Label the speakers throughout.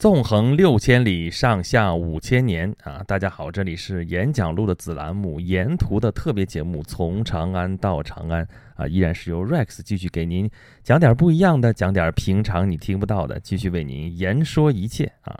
Speaker 1: 纵横六千里，上下五千年啊！大家好，这里是演讲录的子栏目《沿途》的特别节目《从长安到长安》啊，依然是由 Rex 继续给您讲点不一样的，讲点平常你听不到的，继续为您言说一切啊！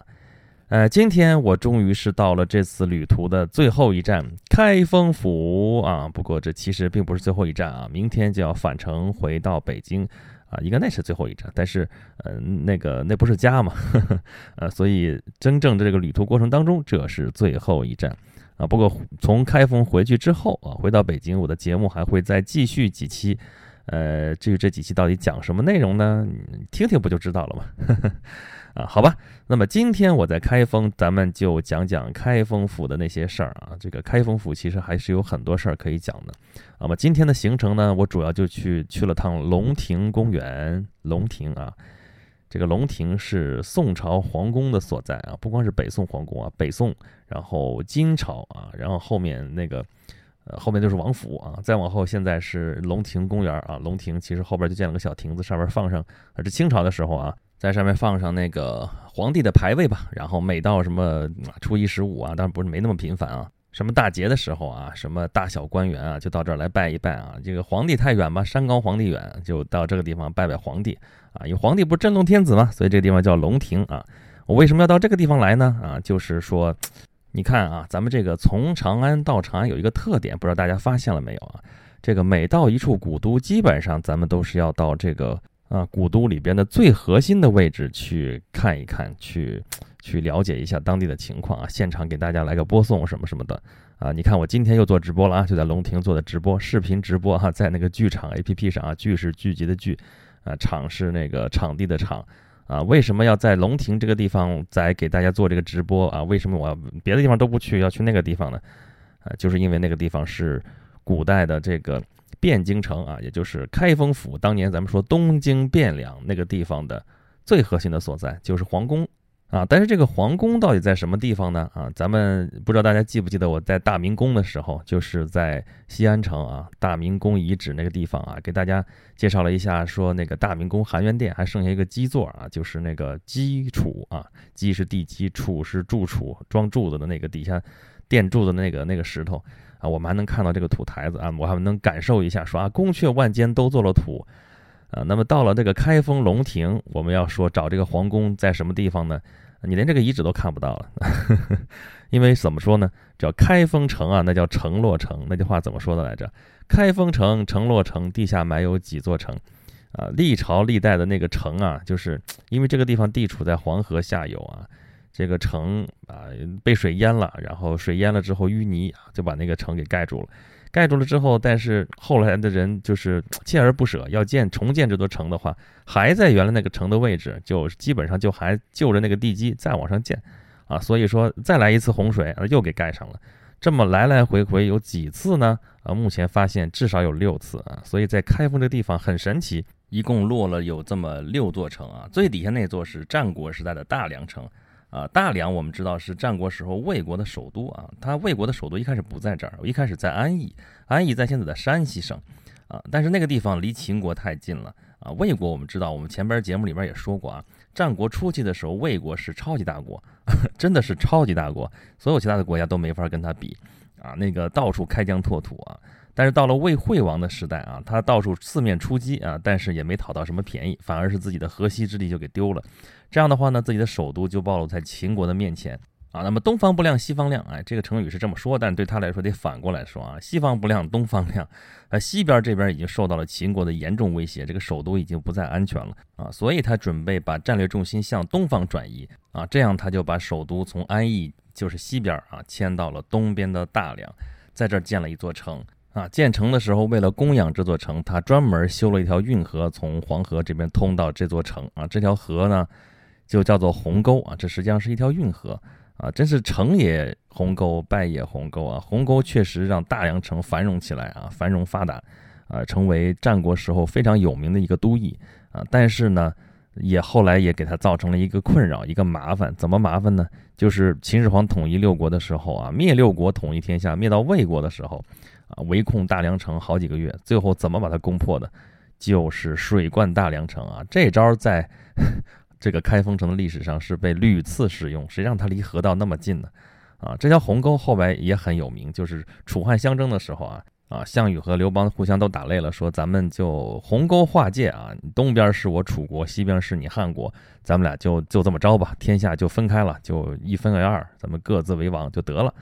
Speaker 1: 呃，今天我终于是到了这次旅途的最后一站——开封府啊！不过这其实并不是最后一站啊，明天就要返程回到北京。啊，应该那是最后一站，但是，嗯，那个那不是家嘛，呃，所以真正的这个旅途过程当中，这是最后一站，啊，不过从开封回去之后啊，回到北京，我的节目还会再继续几期，呃，至于这几期到底讲什么内容呢？听听不就知道了吗？啊，好吧，那么今天我在开封，咱们就讲讲开封府的那些事儿啊。这个开封府其实还是有很多事儿可以讲的。那么今天的行程呢，我主要就去去了趟龙亭公园。龙亭啊，这个龙亭是宋朝皇宫的所在啊，不光是北宋皇宫啊，北宋，然后金朝啊，然后后面那个，呃，后面就是王府啊，再往后现在是龙亭公园啊。龙亭其实后边就建了个小亭子，上面放上，啊，这清朝的时候啊。在上面放上那个皇帝的牌位吧，然后每到什么初一十五啊，当然不是没那么频繁啊，什么大节的时候啊，什么大小官员啊，就到这儿来拜一拜啊。这个皇帝太远吧，山高皇帝远，就到这个地方拜拜皇帝啊。因为皇帝不是真龙天子嘛，所以这个地方叫龙亭啊。我为什么要到这个地方来呢？啊，就是说，你看啊，咱们这个从长安到长安有一个特点，不知道大家发现了没有啊？这个每到一处古都，基本上咱们都是要到这个。啊，古都里边的最核心的位置去看一看，去去了解一下当地的情况啊！现场给大家来个播送什么什么的啊！你看我今天又做直播了啊，就在龙庭做的直播，视频直播哈，在那个剧场 APP 上啊，剧是聚集的剧，啊，场是那个场地的场啊。为什么要在龙亭这个地方再给大家做这个直播啊？为什么我别的地方都不去，要去那个地方呢？啊，就是因为那个地方是古代的这个。汴京城啊，也就是开封府，当年咱们说东京汴梁那个地方的最核心的所在，就是皇宫啊。但是这个皇宫到底在什么地方呢？啊，咱们不知道大家记不记得我在大明宫的时候，就是在西安城啊，大明宫遗址那个地方啊，给大家介绍了一下，说那个大明宫含元殿还剩下一个基座啊，就是那个基础啊，基是地基，础是柱础，装柱子的那个底下垫柱子的那个那个石头。啊，我们还能看到这个土台子啊，我还能感受一下，说啊，宫阙万间都做了土，啊，那么到了这个开封龙亭，我们要说找这个皇宫在什么地方呢？你连这个遗址都看不到了，因为怎么说呢？叫开封城啊，那叫城落城，那句话怎么说的来着？开封城，城落城，地下埋有几座城，啊，历朝历代的那个城啊，就是因为这个地方地处在黄河下游啊。这个城啊被水淹了，然后水淹了之后淤泥就把那个城给盖住了，盖住了之后，但是后来的人就是锲而不舍要建重建这座城的话，还在原来那个城的位置，就基本上就还就着那个地基再往上建，啊，所以说再来一次洪水啊又给盖上了，这么来来回回有几次呢？啊，目前发现至少有六次啊，所以在开封这地方很神奇，一共落了有这么六座城啊，最底下那座是战国时代的大梁城。啊，大梁我们知道是战国时候魏国的首都啊，它魏国的首都一开始不在这儿，一开始在安邑，安邑在现在的山西省，啊，但是那个地方离秦国太近了啊。魏国我们知道，我们前边节目里边也说过啊，战国初期的时候，魏国是超级大国，真的是超级大国，所有其他的国家都没法跟他比啊，那个到处开疆拓土啊。但是到了魏惠王的时代啊，他到处四面出击啊，但是也没讨到什么便宜，反而是自己的河西之地就给丢了。这样的话呢，自己的首都就暴露在秦国的面前啊。那么东方不亮西方亮，哎，这个成语是这么说，但是对他来说得反过来说啊，西方不亮东方亮，啊，西边这边已经受到了秦国的严重威胁，这个首都已经不再安全了啊，所以他准备把战略重心向东方转移啊，这样他就把首都从安邑，就是西边啊，迁到了东边的大梁，在这儿建了一座城。啊，建成的时候，为了供养这座城，他专门修了一条运河，从黄河这边通到这座城。啊，这条河呢，就叫做鸿沟。啊，这实际上是一条运河。啊，真是成也鸿沟，败也鸿沟啊！鸿沟确实让大梁城繁荣起来啊，繁荣发达，啊，成为战国时候非常有名的一个都邑。啊，但是呢，也后来也给他造成了一个困扰，一个麻烦。怎么麻烦呢？就是秦始皇统一六国的时候啊，灭六国，统一天下，灭到魏国的时候。啊，围控大梁城好几个月，最后怎么把它攻破的？就是水灌大梁城啊！这招在 这个开封城的历史上是被屡次使用，谁让它离河道那么近呢？啊，这条鸿沟后来也很有名，就是楚汉相争的时候啊，啊，项羽和刘邦互相都打累了，说咱们就鸿沟划界啊，东边是我楚国，西边是你汉国，咱们俩就就这么着吧，天下就分开了，就一分为二，咱们各自为王就得了。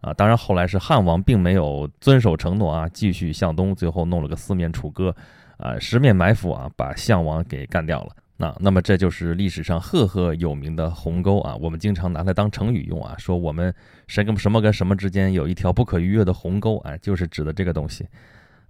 Speaker 1: 啊，当然后来是汉王并没有遵守承诺啊，继续向东，最后弄了个四面楚歌，啊，十面埋伏啊，把项王给干掉了。那那么这就是历史上赫赫有名的鸿沟啊，我们经常拿它当成语用啊，说我们谁跟什么跟什么之间有一条不可逾越的鸿沟，哎，就是指的这个东西，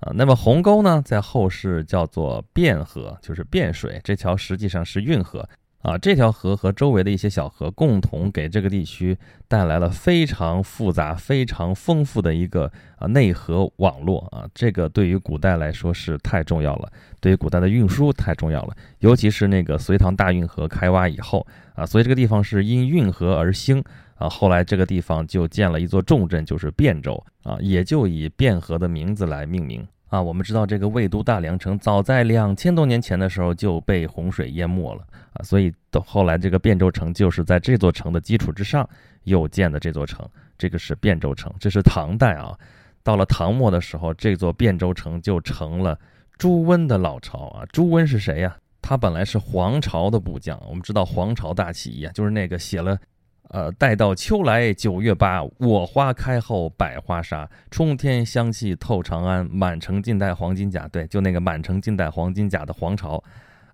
Speaker 1: 啊，那么鸿沟呢，在后世叫做汴河，就是汴水，这条实际上是运河。啊，这条河和周围的一些小河共同给这个地区带来了非常复杂、非常丰富的一个啊内河网络啊，这个对于古代来说是太重要了，对于古代的运输太重要了，尤其是那个隋唐大运河开挖以后啊，所以这个地方是因运河而兴啊，后来这个地方就建了一座重镇，就是汴州啊，也就以汴河的名字来命名。啊，我们知道这个魏都大梁城早在两千多年前的时候就被洪水淹没了啊，所以到后来这个汴州城就是在这座城的基础之上又建的这座城，这个是汴州城，这是唐代啊。到了唐末的时候，这座汴州城就成了朱温的老巢啊。朱温是谁呀？他本来是黄巢的部将，我们知道黄巢大起义啊，就是那个写了。呃，待到秋来九月八，我花开后百花杀，冲天香气透长安，满城尽带黄金甲。对，就那个满城尽带黄金甲的黄巢，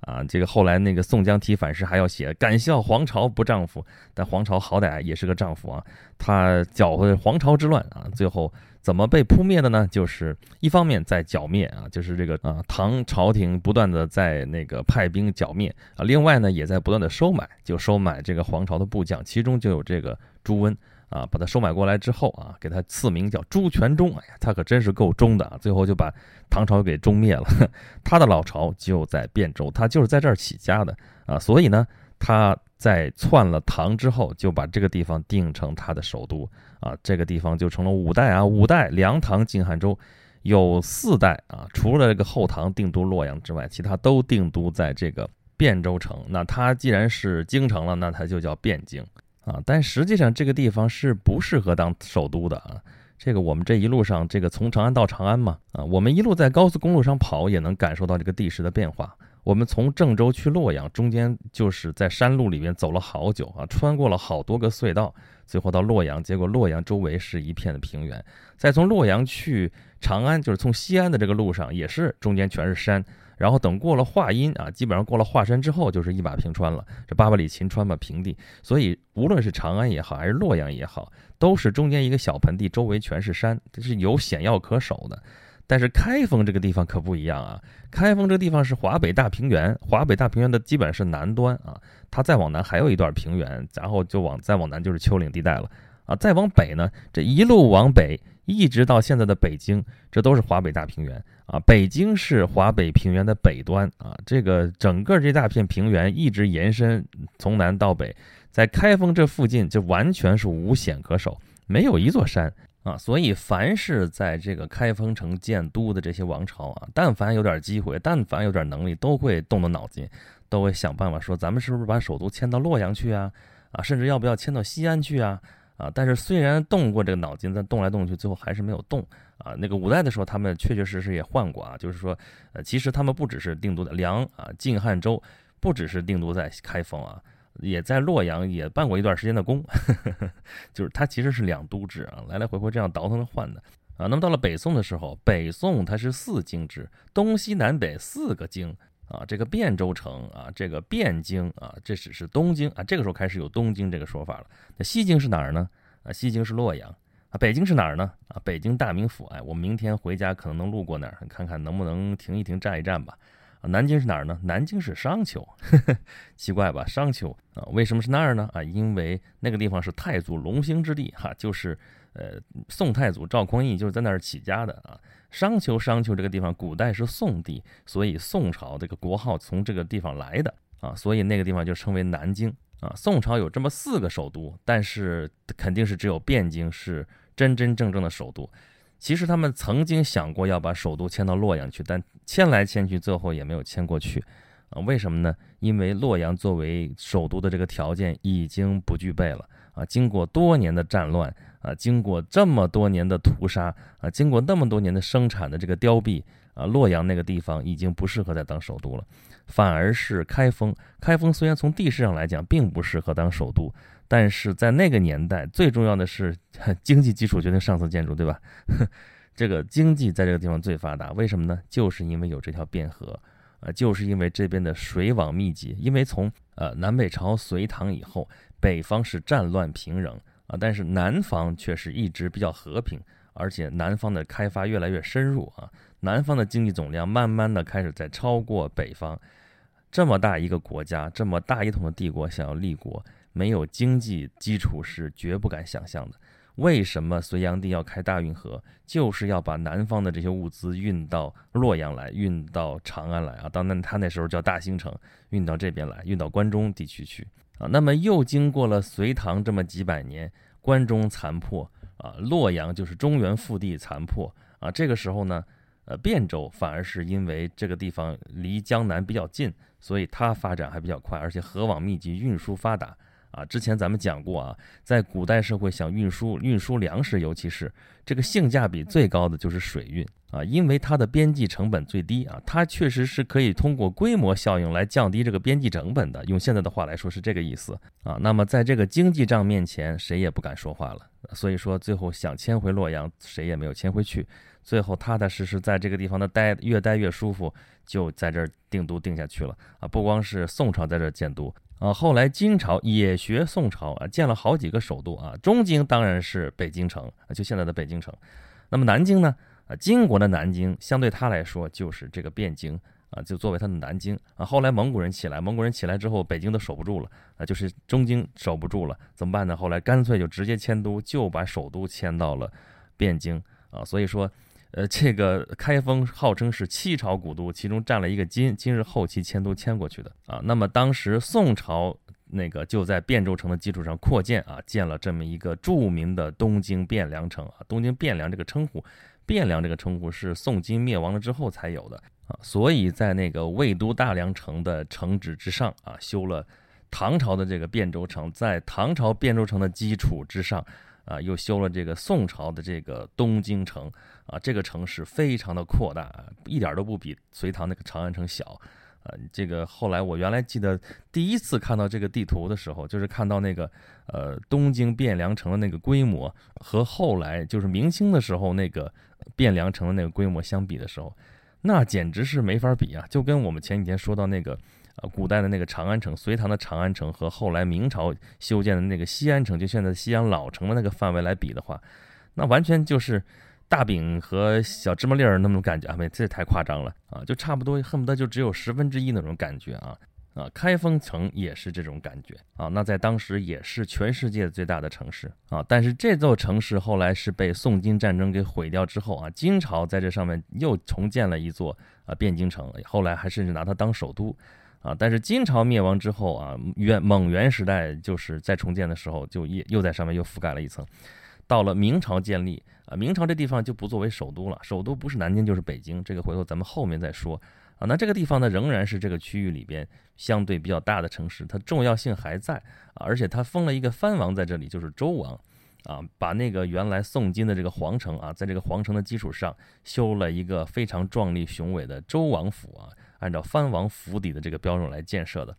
Speaker 1: 啊，这个后来那个宋江提反诗还要写，敢笑黄巢不丈夫，但黄巢好歹也是个丈夫啊，他搅和黄巢之乱啊，最后。怎么被扑灭的呢？就是一方面在剿灭啊，就是这个啊，唐朝廷不断的在那个派兵剿灭啊，另外呢，也在不断的收买，就收买这个皇朝的部将，其中就有这个朱温啊，把他收买过来之后啊，给他赐名叫朱全忠，哎呀，他可真是够忠的啊，最后就把唐朝给忠灭了。他的老巢就在汴州，他就是在这儿起家的啊，所以呢，他。在篡了唐之后，就把这个地方定成他的首都啊，这个地方就成了五代啊，五代梁唐晋汉周，有四代啊，除了这个后唐定都洛阳之外，其他都定都在这个汴州城。那它既然是京城了，那它就叫汴京啊。但实际上这个地方是不适合当首都的啊。这个我们这一路上，这个从长安到长安嘛啊，我们一路在高速公路上跑，也能感受到这个地势的变化。我们从郑州去洛阳，中间就是在山路里面走了好久啊，穿过了好多个隧道，最后到洛阳。结果洛阳周围是一片的平原。再从洛阳去长安，就是从西安的这个路上，也是中间全是山。然后等过了华阴啊，基本上过了华山之后，就是一把平川了。这八百里秦川嘛，平地。所以无论是长安也好，还是洛阳也好，都是中间一个小盆地，周围全是山，这是有险要可守的。但是开封这个地方可不一样啊！开封这地方是华北大平原，华北大平原的基本是南端啊，它再往南还有一段平原，然后就往再往南就是丘陵地带了啊，再往北呢，这一路往北一直到现在的北京，这都是华北大平原啊。北京是华北平原的北端啊，这个整个这大片平原一直延伸从南到北，在开封这附近就完全是无险可守，没有一座山。啊，所以凡是在这个开封城建都的这些王朝啊，但凡有点机会，但凡有点能力，都会动动脑筋，都会想办法说，咱们是不是把首都迁到洛阳去啊？啊，甚至要不要迁到西安去啊？啊，但是虽然动过这个脑筋，但动来动去，最后还是没有动啊。那个五代的时候，他们确确实实也换过啊，就是说，呃，其实他们不只是定都在梁啊，晋汉周，不只是定都在开封啊。也在洛阳也办过一段时间的工，就是它其实是两都制啊，来来回回这样倒腾着换的啊。那么到了北宋的时候，北宋它是四京制，东西南北四个京啊。这个汴州城啊，这个汴京啊，这只是东京啊。这个时候开始有东京这个说法了。那西京是哪儿呢？啊，西京是洛阳啊。北京是哪儿呢？啊，北京大名府。哎，我明天回家可能能路过那儿，看看能不能停一停，站一站吧。南京是哪儿呢？南京是商丘，奇怪吧？商丘啊，为什么是那儿呢？啊，因为那个地方是太祖隆兴之地，哈，就是呃宋太祖赵匡胤就是在那儿起家的啊。商丘，商丘这个地方古代是宋地，所以宋朝这个国号从这个地方来的啊，所以那个地方就称为南京啊。宋朝有这么四个首都，但是肯定是只有汴京是真真正正的首都。其实他们曾经想过要把首都迁到洛阳去，但迁来迁去，最后也没有迁过去，啊，为什么呢？因为洛阳作为首都的这个条件已经不具备了啊！经过多年的战乱啊，经过这么多年的屠杀啊，经过那么多年的生产的这个凋敝啊，洛阳那个地方已经不适合再当首都了，反而是开封。开封虽然从地势上来讲并不适合当首都，但是在那个年代，最重要的是 经济基础决定上层建筑，对吧？这个经济在这个地方最发达，为什么呢？就是因为有这条汴河。呃，就是因为这边的水网密集，因为从呃南北朝隋唐以后，北方是战乱平仍啊，但是南方却是一直比较和平，而且南方的开发越来越深入啊，南方的经济总量慢慢的开始在超过北方。这么大一个国家，这么大一统的帝国，想要立国，没有经济基础是绝不敢想象的。为什么隋炀帝要开大运河？就是要把南方的这些物资运到洛阳来，运到长安来啊！当然，他那时候叫大兴城，运到这边来，运到关中地区去啊。那么又经过了隋唐这么几百年，关中残破啊，洛阳就是中原腹地残破啊。这个时候呢，呃，汴州反而是因为这个地方离江南比较近，所以它发展还比较快，而且河网密集，运输发达。啊，之前咱们讲过啊，在古代社会想运输运输粮食，尤其是这个性价比最高的就是水运啊，因为它的边际成本最低啊，它确实是可以通过规模效应来降低这个边际成本的。用现在的话来说是这个意思啊。那么在这个经济账面前，谁也不敢说话了。所以说最后想迁回洛阳，谁也没有迁回去。最后踏踏实实在这个地方的待，越待越舒服，就在这儿定都定下去了啊。不光是宋朝在这儿建都。啊，后来金朝也学宋朝啊，建了好几个首都啊。中京当然是北京城啊，就现在的北京城。那么南京呢？啊，金国的南京相对他来说就是这个汴京啊，就作为他的南京啊。后来蒙古人起来，蒙古人起来之后，北京都守不住了啊，就是中京守不住了，怎么办呢？后来干脆就直接迁都，就把首都迁到了汴京啊。所以说。呃，这个开封号称是七朝古都，其中占了一个金今日后期迁都迁过去的啊。那么当时宋朝那个就在汴州城的基础上扩建啊，建了这么一个著名的东京汴梁城啊。东京汴梁这个称呼，汴梁这个称呼是宋金灭亡了之后才有的啊。所以在那个魏都大梁城的城址之上啊，修了唐朝的这个汴州城，在唐朝汴州城的基础之上。啊，又修了这个宋朝的这个东京城啊，这个城市非常的扩大，一点都不比隋唐那个长安城小啊。这个后来我原来记得第一次看到这个地图的时候，就是看到那个呃东京汴梁城的那个规模和后来就是明清的时候那个汴梁城的那个规模相比的时候，那简直是没法比啊！就跟我们前几天说到那个。啊，古代的那个长安城，隋唐的长安城和后来明朝修建的那个西安城，就现在西安老城的那个范围来比的话，那完全就是大饼和小芝麻粒儿那种感觉啊！没，这太夸张了啊！就差不多，恨不得就只有十分之一那种感觉啊！啊，开封城也是这种感觉啊！那在当时也是全世界最大的城市啊！但是这座城市后来是被宋金战争给毁掉之后啊，金朝在这上面又重建了一座啊汴京城，后来还甚至拿它当首都。啊，但是金朝灭亡之后啊，元蒙元时代就是在重建的时候，就又又在上面又覆盖了一层。到了明朝建立啊，明朝这地方就不作为首都了，首都不是南京就是北京，这个回头咱们后面再说啊。那这个地方呢，仍然是这个区域里边相对比较大的城市，它重要性还在啊，而且它封了一个藩王在这里，就是周王啊，把那个原来宋金的这个皇城啊，在这个皇城的基础上修了一个非常壮丽雄伟的周王府啊。按照藩王府邸的这个标准来建设的，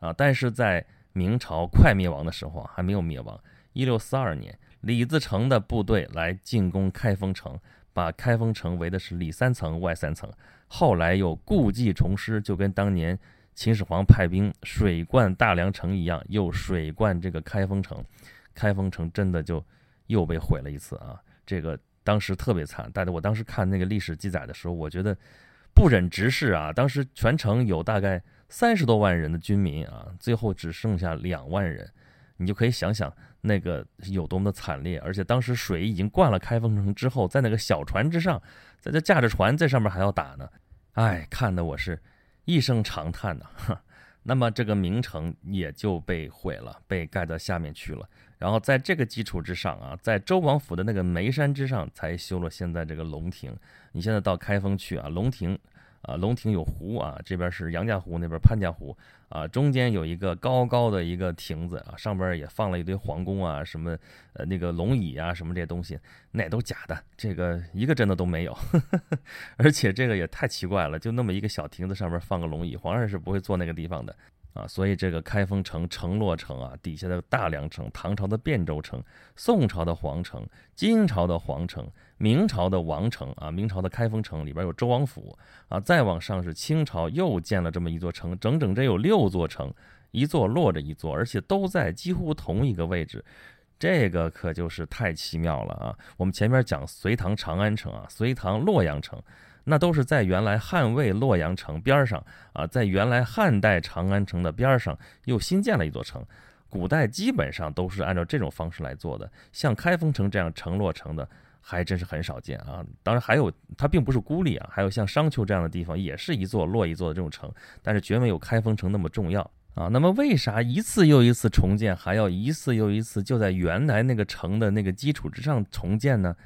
Speaker 1: 啊，但是在明朝快灭亡的时候啊，还没有灭亡。一六四二年，李自成的部队来进攻开封城，把开封城围的是里三层外三层。后来又故技重施，就跟当年秦始皇派兵水灌大梁城一样，又水灌这个开封城。开封城真的就又被毁了一次啊！这个当时特别惨。但是我当时看那个历史记载的时候，我觉得。不忍直视啊！当时全城有大概三十多万人的军民啊，最后只剩下两万人，你就可以想想那个有多么的惨烈。而且当时水已经灌了开封城之后，在那个小船之上，在这驾着船在上面还要打呢，哎，看得我是一声长叹呐。那么这个名城也就被毁了，被盖到下面去了。然后在这个基础之上啊，在周王府的那个眉山之上，才修了现在这个龙亭。你现在到开封去啊，龙亭啊，龙亭有湖啊，这边是杨家湖，那边潘家湖啊，中间有一个高高的一个亭子啊，上边也放了一堆皇宫啊，什么呃那个龙椅啊，什么这些东西，那都假的，这个一个真的都没有，而且这个也太奇怪了，就那么一个小亭子上面放个龙椅，皇上是不会坐那个地方的。啊，所以这个开封城、城洛城啊，底下的大梁城、唐朝的汴州城、宋朝的皇城、金朝的皇城、明朝的王城啊，明朝的开封城里边有周王府啊，再往上是清朝又建了这么一座城，整整这有六座城，一座落着一座，而且都在几乎同一个位置，这个可就是太奇妙了啊！我们前面讲隋唐长安城啊，隋唐洛阳城。那都是在原来汉魏洛阳城边上啊，在原来汉代长安城的边上又新建了一座城。古代基本上都是按照这种方式来做的，像开封城这样城落城的还真是很少见啊。当然还有，它并不是孤立啊，还有像商丘这样的地方，也是一座落一座的这种城，但是绝没有开封城那么重要啊。那么为啥一次又一次重建，还要一次又一次就在原来那个城的那个基础之上重建呢？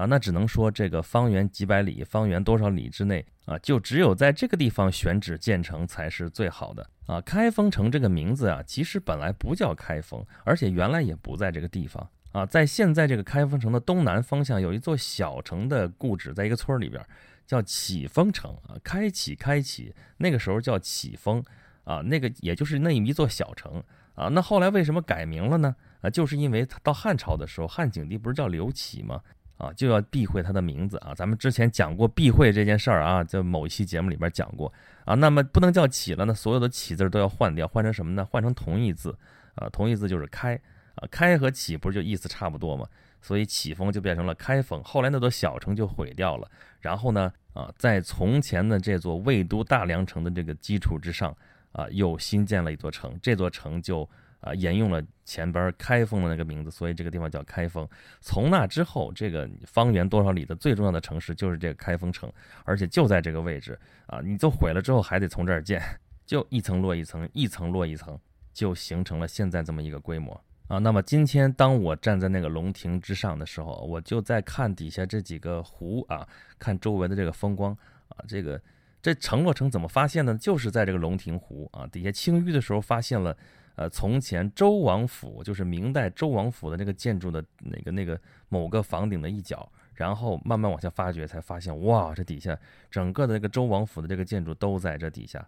Speaker 1: 啊，那只能说这个方圆几百里，方圆多少里之内啊，就只有在这个地方选址建成才是最好的啊。开封城这个名字啊，其实本来不叫开封，而且原来也不在这个地方啊。在现在这个开封城的东南方向，有一座小城的故址，在一个村里边，叫启封城啊。开启，开启，那个时候叫启封啊，那个也就是那一座小城啊。那后来为什么改名了呢？啊，就是因为到汉朝的时候，汉景帝不是叫刘启吗？啊，就要避讳他的名字啊！咱们之前讲过避讳这件事儿啊，在某一期节目里边讲过啊。那么不能叫启了呢，所有的启字都要换掉，换成什么呢？换成同义字啊，同义字就是开啊，开和启不是就意思差不多吗？所以启封就变成了开封。后来那座小城就毁掉了，然后呢，啊，在从前的这座魏都大梁城的这个基础之上啊，又新建了一座城，这座城就。啊，沿用了前边开封的那个名字，所以这个地方叫开封。从那之后，这个方圆多少里的最重要的城市就是这个开封城，而且就在这个位置啊。你都毁了之后，还得从这儿建，就一层摞一层，一层摞一层，就形成了现在这么一个规模啊。那么今天当我站在那个龙亭之上的时候，我就在看底下这几个湖啊，看周围的这个风光啊。这个这城落城怎么发现呢？就是在这个龙亭湖啊底下清淤的时候发现了。呃，从前周王府就是明代周王府的那个建筑的那个那个某个房顶的一角，然后慢慢往下发掘，才发现哇，这底下整个的那个周王府的这个建筑都在这底下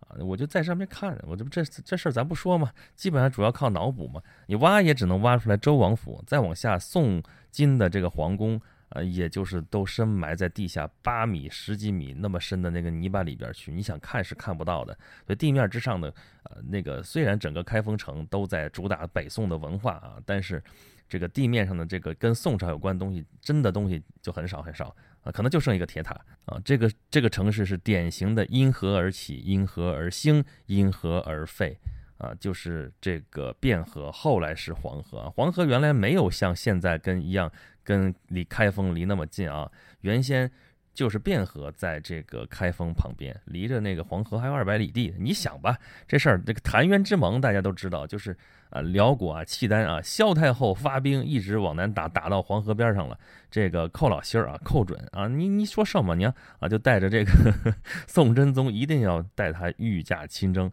Speaker 1: 啊！我就在上面看，我这不这这事儿咱不说嘛，基本上主要靠脑补嘛。你挖也只能挖出来周王府，再往下宋金的这个皇宫。呃，也就是都深埋在地下八米、十几米那么深的那个泥巴里边去，你想看是看不到的。所以地面之上的，呃，那个虽然整个开封城都在主打北宋的文化啊，但是这个地面上的这个跟宋朝有关的东西，真的东西就很少很少啊，可能就剩一个铁塔啊。这个这个城市是典型的因河而起，因河而兴，因河而废。啊，就是这个汴河，后来是黄河。黄河原来没有像现在跟一样，跟离开封离那么近啊。原先就是汴河在这个开封旁边，离着那个黄河还有二百里地。你想吧，这事儿，这个澶渊之盟大家都知道，就是啊，辽国啊，契丹啊，萧太后发兵一直往南打，打到黄河边上了。这个寇老心儿啊，寇准啊，你你说什么呢？啊，就带着这个 宋真宗，一定要带他御驾亲征。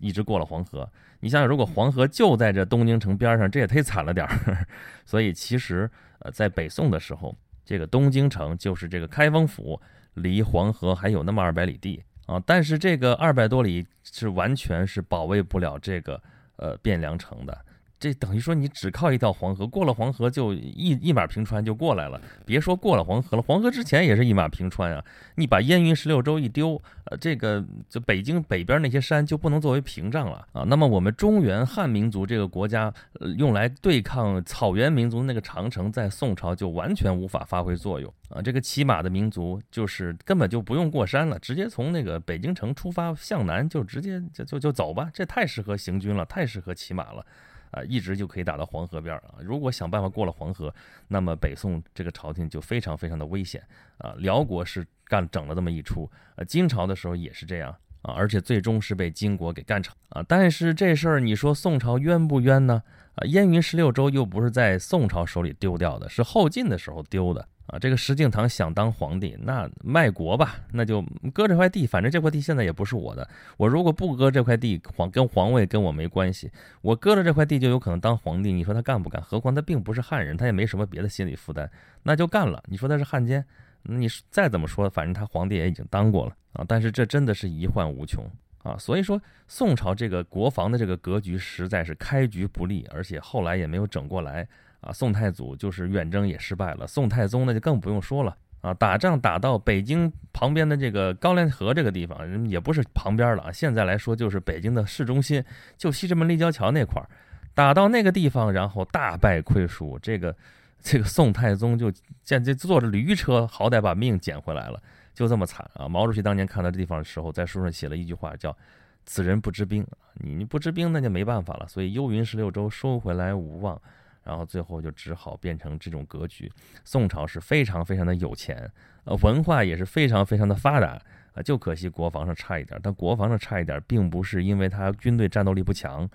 Speaker 1: 一直过了黄河，你想想，如果黄河就在这东京城边上，这也忒惨了点儿。所以其实，呃，在北宋的时候，这个东京城就是这个开封府，离黄河还有那么二百里地啊。但是这个二百多里是完全是保卫不了这个呃汴梁城的。这等于说你只靠一条黄河，过了黄河就一一马平川就过来了。别说过了黄河了，黄河之前也是一马平川啊。你把燕云十六州一丢，呃，这个就北京北边那些山就不能作为屏障了啊。那么我们中原汉民族这个国家，用来对抗草原民族那个长城，在宋朝就完全无法发挥作用啊。这个骑马的民族就是根本就不用过山了，直接从那个北京城出发向南就直接就就就走吧，这太适合行军了，太适合骑马了。啊，一直就可以打到黄河边啊！如果想办法过了黄河，那么北宋这个朝廷就非常非常的危险啊！辽国是干整了这么一出，呃，金朝的时候也是这样啊，而且最终是被金国给干成啊！但是这事儿你说宋朝冤不冤呢？燕云十六州又不是在宋朝手里丢掉的，是后晋的时候丢的啊。这个石敬瑭想当皇帝，那卖国吧，那就割这块地，反正这块地现在也不是我的。我如果不割这块地，皇跟皇位跟我没关系。我割了这块地，就有可能当皇帝。你说他干不干？何况他并不是汉人，他也没什么别的心理负担，那就干了。你说他是汉奸，你再怎么说，反正他皇帝也已经当过了啊。但是这真的是遗患无穷。啊，所以说宋朝这个国防的这个格局实在是开局不利，而且后来也没有整过来啊。宋太祖就是远征也失败了，宋太宗那就更不用说了啊，打仗打到北京旁边的这个高粱河这个地方，也不是旁边了啊，现在来说就是北京的市中心，就西直门立交桥那块儿，打到那个地方，然后大败亏输，这个 这个宋太宗就见这坐着驴车，好歹把命捡回来了。就这么惨啊！毛主席当年看到这地方的时候，在书上写了一句话，叫“此人不知兵”。你你不知兵，那就没办法了。所以幽云十六州收回来无望，然后最后就只好变成这种格局。宋朝是非常非常的有钱，呃，文化也是非常非常的发达啊，就可惜国防上差一点。但国防上差一点，并不是因为他军队战斗力不强，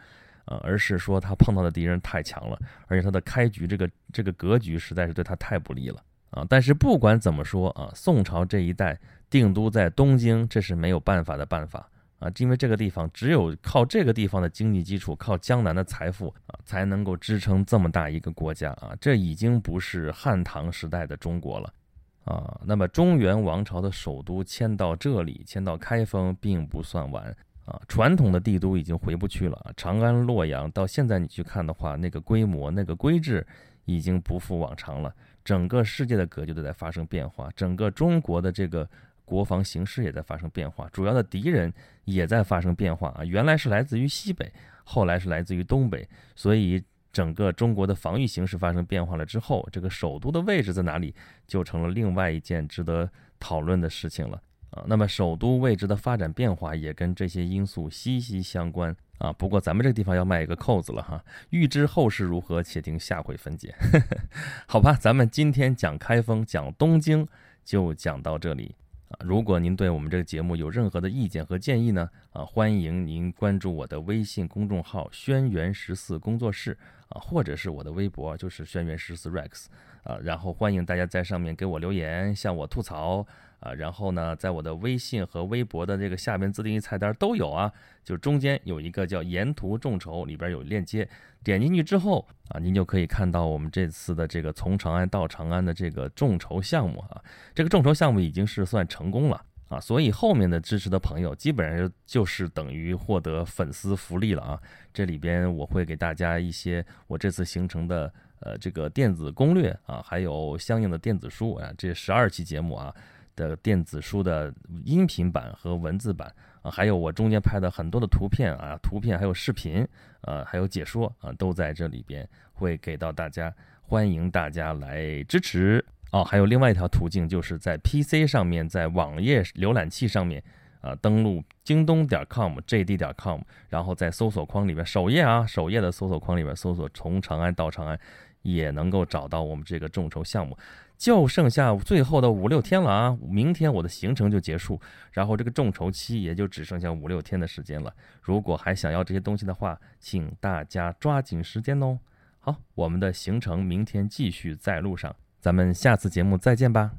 Speaker 1: 啊，而是说他碰到的敌人太强了，而且他的开局这个这个格局实在是对他太不利了。啊，但是不管怎么说啊，宋朝这一代定都在东京，这是没有办法的办法啊，因为这个地方只有靠这个地方的经济基础，靠江南的财富啊，才能够支撑这么大一个国家啊，这已经不是汉唐时代的中国了啊。那么中原王朝的首都迁到这里，迁到开封，并不算晚啊，传统的帝都已经回不去了，长安、洛阳，到现在你去看的话，那个规模、那个规制已经不复往常了。整个世界的格局都在发生变化，整个中国的这个国防形势也在发生变化，主要的敌人也在发生变化啊！原来是来自于西北，后来是来自于东北，所以整个中国的防御形势发生变化了之后，这个首都的位置在哪里，就成了另外一件值得讨论的事情了啊！那么首都位置的发展变化也跟这些因素息息相关。啊，不过咱们这个地方要卖一个扣子了哈。预知后事如何，且听下回分解。好吧，咱们今天讲开封，讲东京就讲到这里啊。如果您对我们这个节目有任何的意见和建议呢，啊，欢迎您关注我的微信公众号“轩辕十四工作室”啊，或者是我的微博，就是“轩辕十四 Rex” 啊。然后欢迎大家在上面给我留言，向我吐槽。啊，然后呢，在我的微信和微博的这个下边自定义菜单都有啊，就中间有一个叫“沿途众筹”，里边有链接，点进去之后啊，您就可以看到我们这次的这个从长安到长安的这个众筹项目啊，这个众筹项目已经是算成功了啊，所以后面的支持的朋友基本上就是等于获得粉丝福利了啊，这里边我会给大家一些我这次形成的呃这个电子攻略啊，还有相应的电子书啊，这十二期节目啊。的电子书的音频版和文字版啊，还有我中间拍的很多的图片啊，图片还有视频啊，还有解说啊，都在这里边会给到大家，欢迎大家来支持哦。还有另外一条途径，就是在 PC 上面，在网页浏览器上面啊，登录京东点 com、JD 点 com，然后在搜索框里边，首页啊，首页的搜索框里边搜索“从长安到长安”，也能够找到我们这个众筹项目。就剩下最后的五六天了啊！明天我的行程就结束，然后这个众筹期也就只剩下五六天的时间了。如果还想要这些东西的话，请大家抓紧时间哦。好，我们的行程明天继续在路上，咱们下次节目再见吧。